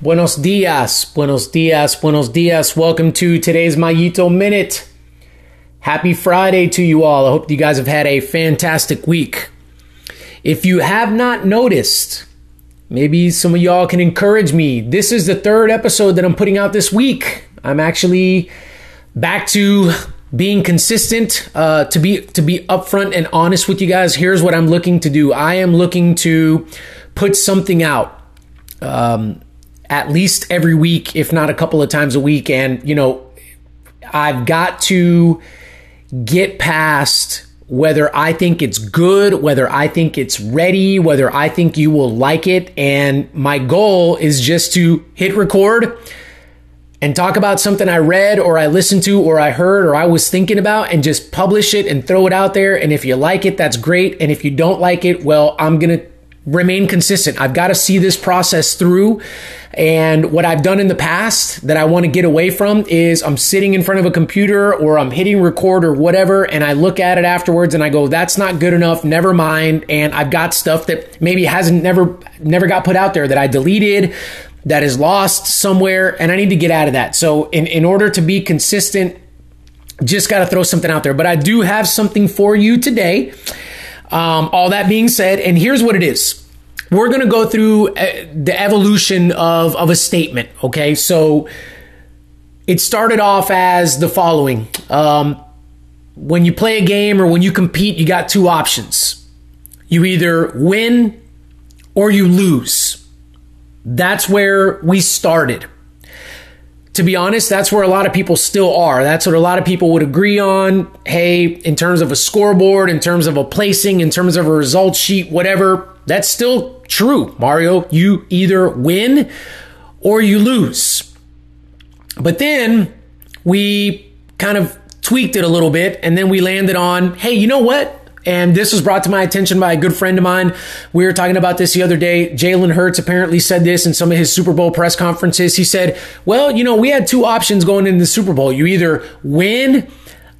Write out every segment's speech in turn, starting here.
Buenos dias, buenos dias, buenos dias. Welcome to today's Mayito Minute. Happy Friday to you all. I hope you guys have had a fantastic week. If you have not noticed, maybe some of y'all can encourage me. This is the third episode that I'm putting out this week. I'm actually back to being consistent uh, to be to be upfront and honest with you guys here's what i'm looking to do i am looking to put something out um, at least every week, if not a couple of times a week. And, you know, I've got to get past whether I think it's good, whether I think it's ready, whether I think you will like it. And my goal is just to hit record and talk about something I read or I listened to or I heard or I was thinking about and just publish it and throw it out there. And if you like it, that's great. And if you don't like it, well, I'm going to remain consistent. I've got to see this process through. And what I've done in the past that I want to get away from is I'm sitting in front of a computer or I'm hitting record or whatever, and I look at it afterwards and I go, that's not good enough, never mind. And I've got stuff that maybe hasn't never never got put out there that I deleted, that is lost somewhere, and I need to get out of that. So in, in order to be consistent, just got to throw something out there. But I do have something for you today. Um, all that being said, and here's what it is. We're going to go through uh, the evolution of, of a statement. Okay. So it started off as the following. Um, when you play a game or when you compete, you got two options. You either win or you lose. That's where we started to be honest, that's where a lot of people still are. That's what a lot of people would agree on. Hey, in terms of a scoreboard, in terms of a placing, in terms of a result sheet, whatever, that's still true, Mario. You either win or you lose. But then we kind of tweaked it a little bit and then we landed on hey, you know what? And this was brought to my attention by a good friend of mine. We were talking about this the other day. Jalen Hurts apparently said this in some of his Super Bowl press conferences. He said, Well, you know, we had two options going into the Super Bowl. You either win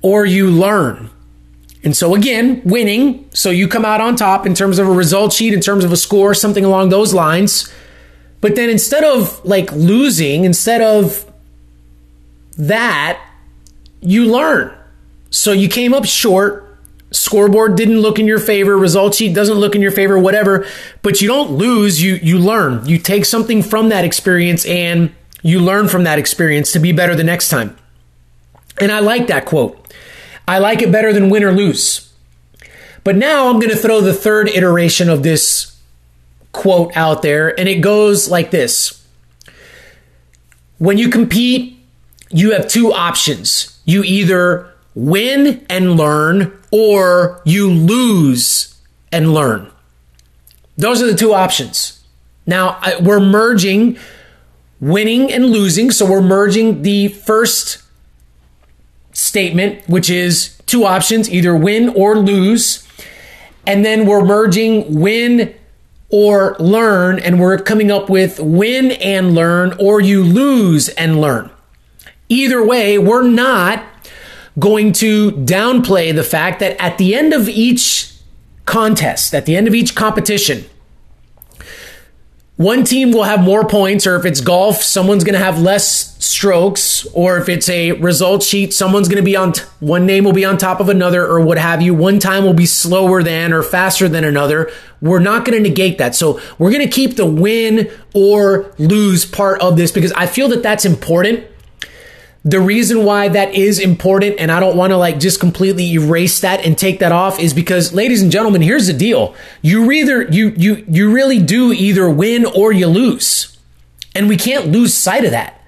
or you learn. And so, again, winning. So you come out on top in terms of a result sheet, in terms of a score, something along those lines. But then instead of like losing, instead of that, you learn. So you came up short scoreboard didn't look in your favor, result sheet doesn't look in your favor, whatever, but you don't lose, you you learn. You take something from that experience and you learn from that experience to be better the next time. And I like that quote. I like it better than win or lose. But now I'm going to throw the third iteration of this quote out there and it goes like this. When you compete, you have two options. You either win and learn or you lose and learn. Those are the two options. Now, we're merging winning and losing. So we're merging the first statement, which is two options either win or lose. And then we're merging win or learn, and we're coming up with win and learn, or you lose and learn. Either way, we're not going to downplay the fact that at the end of each contest, at the end of each competition, one team will have more points, or if it's golf, someone's going to have less strokes, or if it's a result sheet, someone's going to be on, t- one name will be on top of another, or what have you. One time will be slower than or faster than another. We're not going to negate that. So we're going to keep the win or lose part of this because I feel that that's important the reason why that is important, and I don't want to like just completely erase that and take that off, is because, ladies and gentlemen, here's the deal: you either you you you really do either win or you lose, and we can't lose sight of that.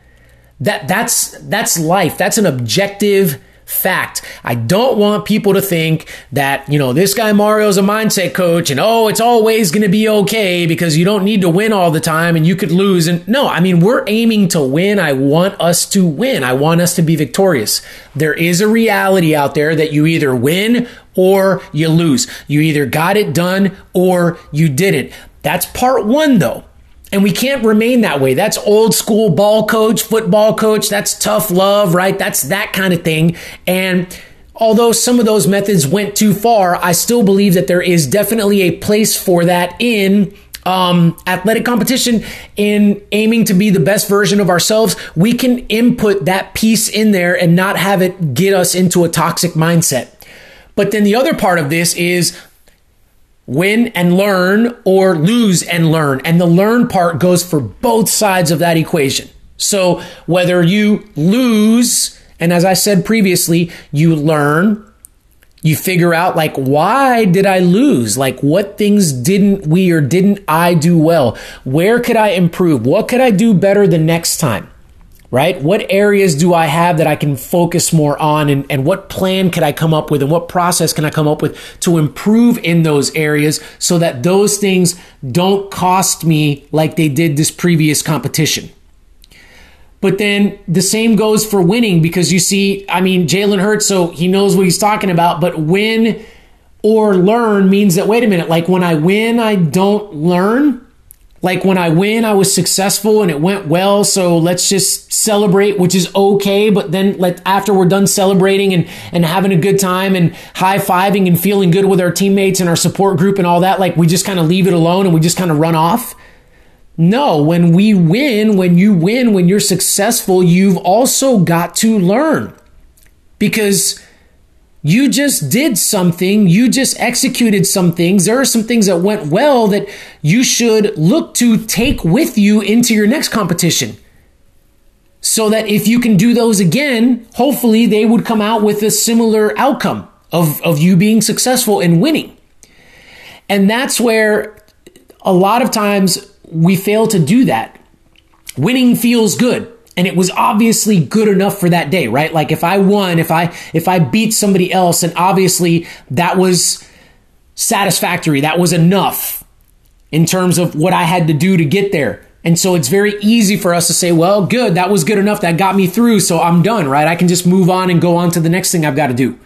That that's that's life. That's an objective fact. I don't want people to think that, you know, this guy Mario's a mindset coach and oh, it's always going to be okay because you don't need to win all the time and you could lose. And no, I mean, we're aiming to win. I want us to win. I want us to be victorious. There is a reality out there that you either win or you lose. You either got it done or you didn't. That's part one though. And we can't remain that way. That's old school ball coach, football coach. That's tough love, right? That's that kind of thing. And although some of those methods went too far, I still believe that there is definitely a place for that in um, athletic competition in aiming to be the best version of ourselves, we can input that piece in there and not have it get us into a toxic mindset. But then the other part of this is win and learn or lose and learn. And the learn part goes for both sides of that equation. So whether you lose, and as I said previously, you learn you figure out like why did i lose like what things didn't we or didn't i do well where could i improve what could i do better the next time right what areas do i have that i can focus more on and, and what plan can i come up with and what process can i come up with to improve in those areas so that those things don't cost me like they did this previous competition but then the same goes for winning because you see, I mean, Jalen Hurts, so he knows what he's talking about, but win or learn means that, wait a minute, like when I win, I don't learn. Like when I win, I was successful and it went well. So let's just celebrate, which is okay. But then let after we're done celebrating and, and having a good time and high fiving and feeling good with our teammates and our support group and all that, like we just kind of leave it alone and we just kind of run off. No, when we win, when you win, when you're successful, you've also got to learn because you just did something, you just executed some things. There are some things that went well that you should look to take with you into your next competition. So that if you can do those again, hopefully they would come out with a similar outcome of, of you being successful and winning. And that's where a lot of times we fail to do that. Winning feels good. And it was obviously good enough for that day, right? Like if I won, if I if I beat somebody else, and obviously that was satisfactory. That was enough in terms of what I had to do to get there. And so it's very easy for us to say, well, good, that was good enough. That got me through. So I'm done, right? I can just move on and go on to the next thing I've got to do.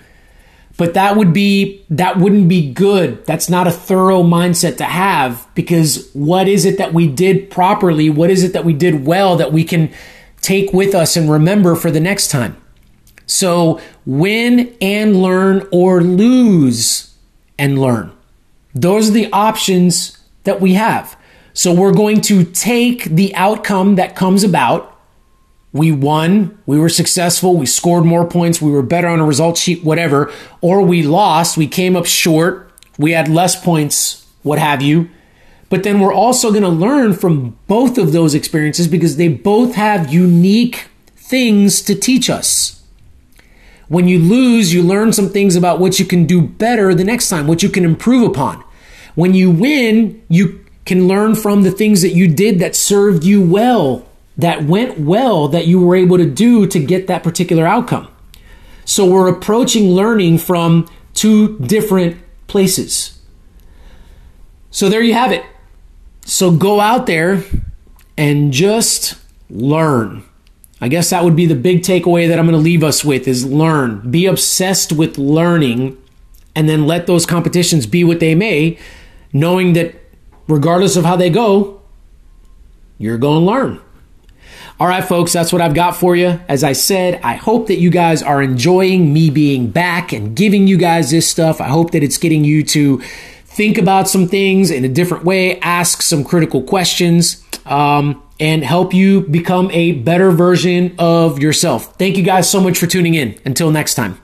But that would be, that wouldn't be good. That's not a thorough mindset to have because what is it that we did properly? What is it that we did well that we can take with us and remember for the next time? So win and learn or lose and learn. Those are the options that we have. So we're going to take the outcome that comes about we won, we were successful, we scored more points, we were better on a result sheet, whatever, or we lost, we came up short, we had less points, what have you. But then we're also going to learn from both of those experiences because they both have unique things to teach us. When you lose, you learn some things about what you can do better the next time, what you can improve upon. When you win, you can learn from the things that you did that served you well that went well that you were able to do to get that particular outcome. So we're approaching learning from two different places. So there you have it. So go out there and just learn. I guess that would be the big takeaway that I'm going to leave us with is learn. Be obsessed with learning and then let those competitions be what they may, knowing that regardless of how they go, you're going to learn. All right, folks, that's what I've got for you. As I said, I hope that you guys are enjoying me being back and giving you guys this stuff. I hope that it's getting you to think about some things in a different way, ask some critical questions, um, and help you become a better version of yourself. Thank you guys so much for tuning in. Until next time.